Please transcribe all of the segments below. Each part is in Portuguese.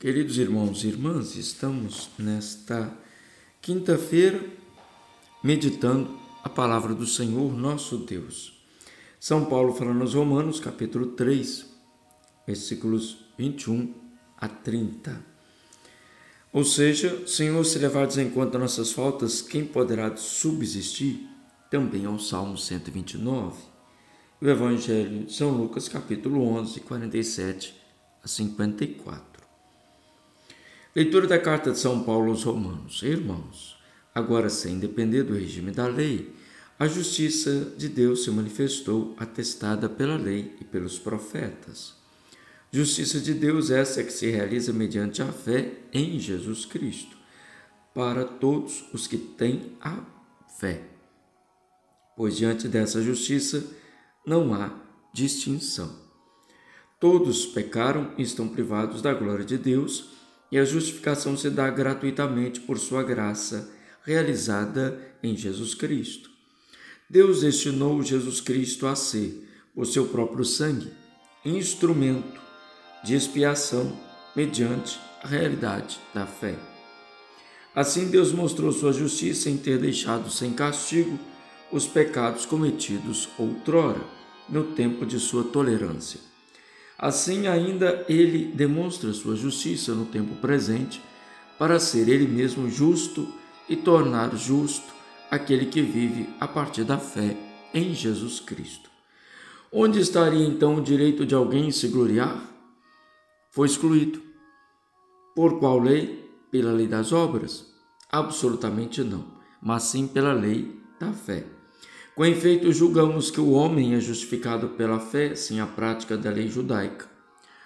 Queridos irmãos e irmãs, estamos nesta quinta-feira meditando a palavra do Senhor nosso Deus. São Paulo falando aos Romanos, capítulo 3, versículos 21 a 30. Ou seja, Senhor, se levardes em conta nossas faltas, quem poderá subsistir? Também ao Salmo 129. E o Evangelho de São Lucas, capítulo 11, 47 a 54. Leitura da carta de São Paulo aos Romanos. Irmãos, agora sem depender do regime da lei, a justiça de Deus se manifestou atestada pela lei e pelos profetas. Justiça de Deus essa que se realiza mediante a fé em Jesus Cristo, para todos os que têm a fé. Pois diante dessa justiça não há distinção. Todos pecaram e estão privados da glória de Deus e a justificação se dá gratuitamente por sua graça, realizada em Jesus Cristo. Deus destinou Jesus Cristo a ser, por seu próprio sangue, instrumento de expiação mediante a realidade da fé. Assim, Deus mostrou sua justiça em ter deixado sem castigo os pecados cometidos outrora, no tempo de sua tolerância Assim, ainda ele demonstra sua justiça no tempo presente, para ser ele mesmo justo e tornar justo aquele que vive a partir da fé em Jesus Cristo. Onde estaria então o direito de alguém se gloriar? Foi excluído. Por qual lei? Pela lei das obras? Absolutamente não, mas sim pela lei da fé. Com efeito, julgamos que o homem é justificado pela fé sem a prática da lei judaica.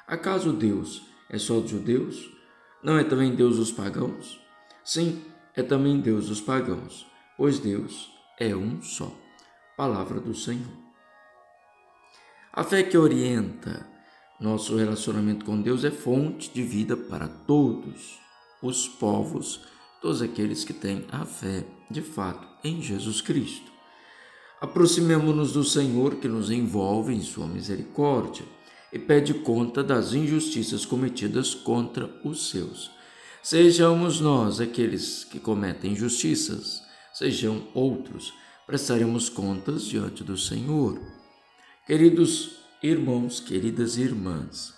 Acaso Deus é só dos judeus? Não é também Deus dos pagãos? Sim, é também Deus dos pagãos, pois Deus é um só. Palavra do Senhor. A fé que orienta nosso relacionamento com Deus é fonte de vida para todos os povos, todos aqueles que têm a fé de fato em Jesus Cristo. Aproximemo-nos do Senhor que nos envolve em Sua misericórdia e pede conta das injustiças cometidas contra os seus. Sejamos nós aqueles que cometem injustiças, sejam outros, prestaremos contas diante do Senhor. Queridos irmãos, queridas irmãs,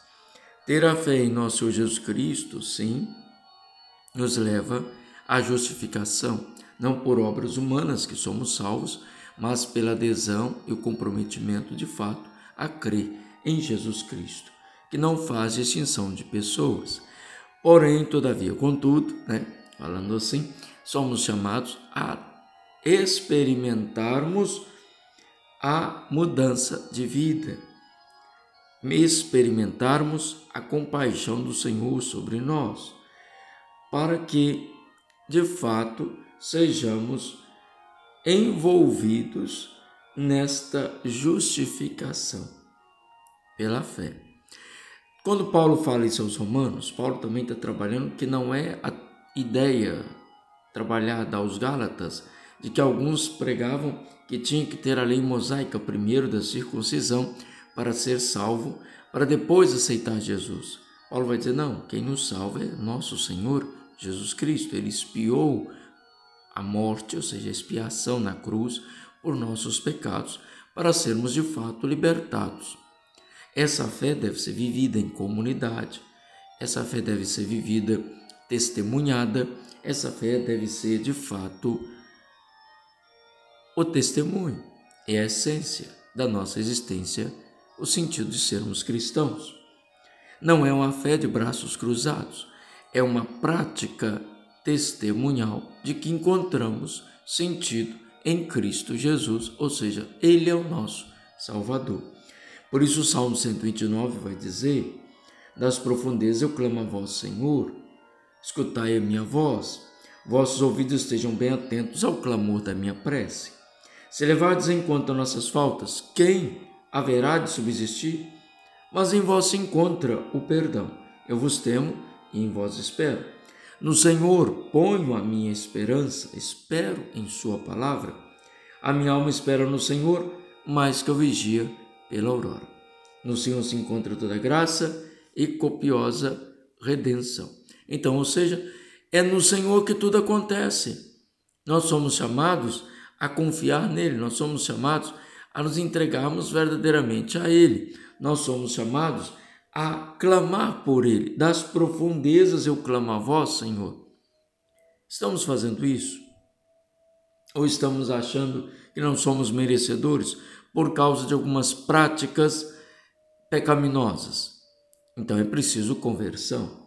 ter a fé em nosso Senhor Jesus Cristo, sim, nos leva à justificação, não por obras humanas que somos salvos, mas pela adesão e o comprometimento de fato a crer em Jesus Cristo, que não faz distinção de pessoas. Porém, todavia, contudo, né, falando assim, somos chamados a experimentarmos a mudança de vida, experimentarmos a compaixão do Senhor sobre nós, para que, de fato, sejamos envolvidos nesta justificação pela fé. Quando Paulo fala isso aos Romanos, Paulo também está trabalhando que não é a ideia trabalhada aos Gálatas de que alguns pregavam que tinha que ter a lei mosaica primeiro da circuncisão para ser salvo, para depois aceitar Jesus. Paulo vai dizer: não, quem nos salva é nosso Senhor Jesus Cristo. Ele espiou a morte, ou seja, a expiação na cruz por nossos pecados, para sermos de fato libertados. Essa fé deve ser vivida em comunidade, essa fé deve ser vivida testemunhada, essa fé deve ser de fato o testemunho, é a essência da nossa existência, o sentido de sermos cristãos. Não é uma fé de braços cruzados, é uma prática testemunhal de que encontramos sentido em Cristo Jesus, ou seja, Ele é o nosso Salvador. Por isso, o Salmo 129 vai dizer: Das profundezas eu clamo a vós, Senhor, escutai a minha voz, vossos ouvidos estejam bem atentos ao clamor da minha prece. Se levardes em conta nossas faltas, quem haverá de subsistir? Mas em vós se encontra o perdão. Eu vos temo e em vós espero. No Senhor ponho a minha esperança, espero em Sua palavra. A minha alma espera no Senhor, mais que eu vigia pela aurora. No Senhor se encontra toda graça e copiosa redenção. Então, ou seja, é no Senhor que tudo acontece. Nós somos chamados a confiar nele, nós somos chamados a nos entregarmos verdadeiramente a ele. Nós somos chamados a clamar por ele. Das profundezas eu clamo a vós, Senhor. Estamos fazendo isso? Ou estamos achando que não somos merecedores por causa de algumas práticas pecaminosas? Então é preciso conversão.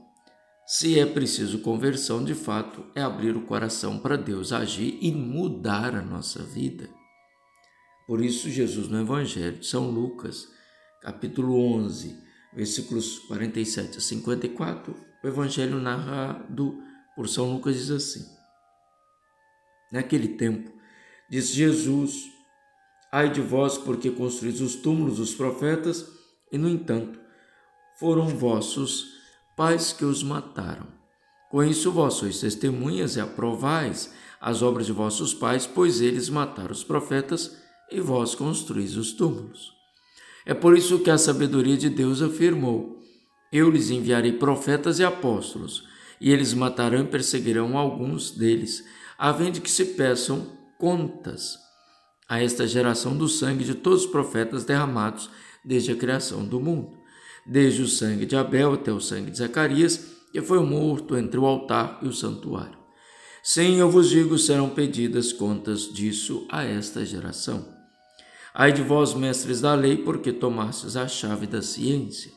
Se é preciso conversão, de fato, é abrir o coração para Deus agir e mudar a nossa vida. Por isso, Jesus, no Evangelho de São Lucas, capítulo 11, versículos 47 a 54, o Evangelho narrado por São Lucas diz assim: Naquele tempo, disse Jesus: Ai de vós, porque construís os túmulos dos profetas, e, no entanto, foram vossos pais que os mataram. Com isso vós sois testemunhas e aprovais as obras de vossos pais, pois eles mataram os profetas e vós construís os túmulos. É por isso que a sabedoria de Deus afirmou: Eu lhes enviarei profetas e apóstolos, e eles matarão e perseguirão alguns deles, a fim de que se peçam contas a esta geração do sangue de todos os profetas derramados desde a criação do mundo desde o sangue de Abel até o sangue de Zacarias, que foi morto entre o altar e o santuário. Sim, eu vos digo, serão pedidas contas disso a esta geração. Ai de vós, mestres da lei, porque tomastes a chave da ciência.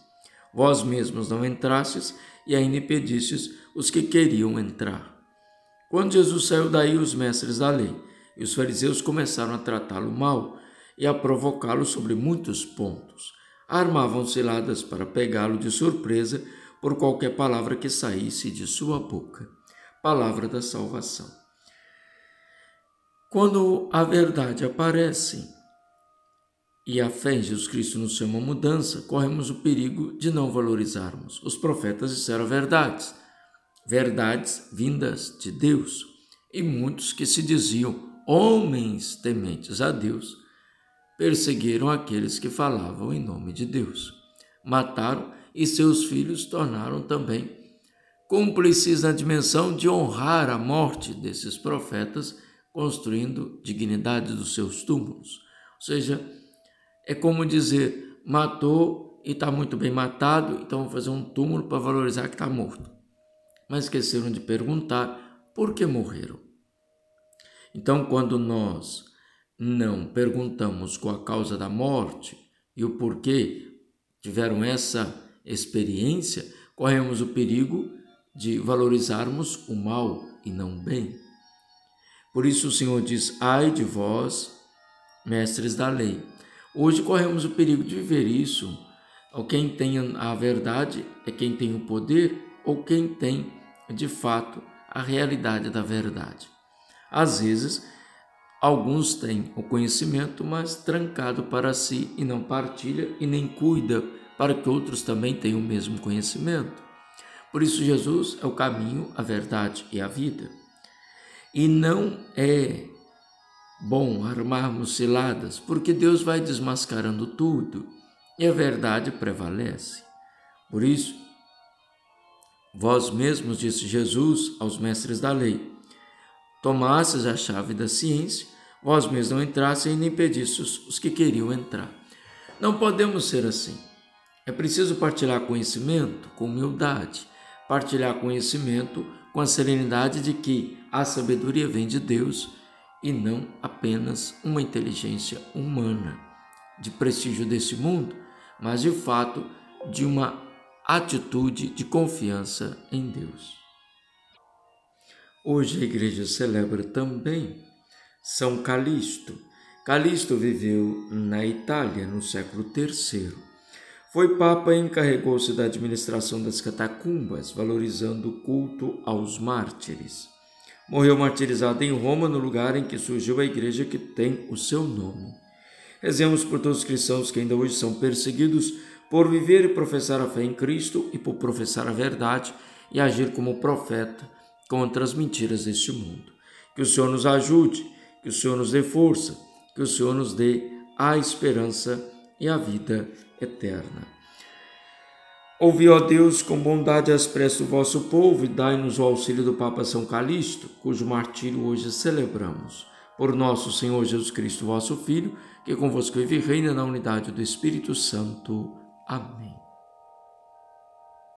Vós mesmos não entrastes e ainda impedistes os que queriam entrar. Quando Jesus saiu daí, os mestres da lei e os fariseus começaram a tratá-lo mal e a provocá-lo sobre muitos pontos armavam ciladas para pegá-lo de surpresa por qualquer palavra que saísse de sua boca. Palavra da salvação. Quando a verdade aparece e a fé em Jesus Cristo nos chama mudança, corremos o perigo de não valorizarmos. Os profetas disseram verdades, verdades vindas de Deus, e muitos que se diziam homens tementes a Deus perseguiram aqueles que falavam em nome de Deus. Mataram e seus filhos tornaram também cúmplices na dimensão de honrar a morte desses profetas, construindo dignidade dos seus túmulos. Ou seja, é como dizer: matou e está muito bem matado, então vamos fazer um túmulo para valorizar que está morto. Mas esqueceram de perguntar por que morreram. Então, quando nós não perguntamos qual a causa da morte e o porquê tiveram essa experiência, corremos o perigo de valorizarmos o mal e não o bem. Por isso o Senhor diz: Ai de vós, mestres da lei. Hoje corremos o perigo de viver isso. Quem tem a verdade é quem tem o poder, ou quem tem de fato a realidade da verdade. Às vezes, Alguns têm o conhecimento, mas trancado para si e não partilha e nem cuida para que outros também tenham o mesmo conhecimento. Por isso, Jesus é o caminho, a verdade e a vida. E não é bom armarmos ciladas, porque Deus vai desmascarando tudo e a verdade prevalece. Por isso, vós mesmos, disse Jesus aos mestres da lei, tomasses a chave da ciência vós mesmos não entrassem e nem pedistes os que queriam entrar. Não podemos ser assim. É preciso partilhar conhecimento com humildade, partilhar conhecimento com a serenidade de que a sabedoria vem de Deus e não apenas uma inteligência humana, de prestígio desse mundo, mas de fato de uma atitude de confiança em Deus. Hoje a igreja celebra também são Calixto. Calixto viveu na Itália no século III. Foi Papa e encarregou-se da administração das catacumbas, valorizando o culto aos mártires. Morreu martirizado em Roma, no lugar em que surgiu a igreja que tem o seu nome. Rezemos por todos os cristãos que ainda hoje são perseguidos por viver e professar a fé em Cristo e por professar a verdade e agir como profeta contra as mentiras deste mundo. Que o Senhor nos ajude que o Senhor nos dê força, que o Senhor nos dê a esperança e a vida eterna. Ouvi, ó Deus, com bondade as preces do vosso povo e dai-nos o auxílio do Papa São Calixto, cujo martírio hoje celebramos. Por nosso Senhor Jesus Cristo, vosso Filho, que convosco vive e reina na unidade do Espírito Santo. Amém.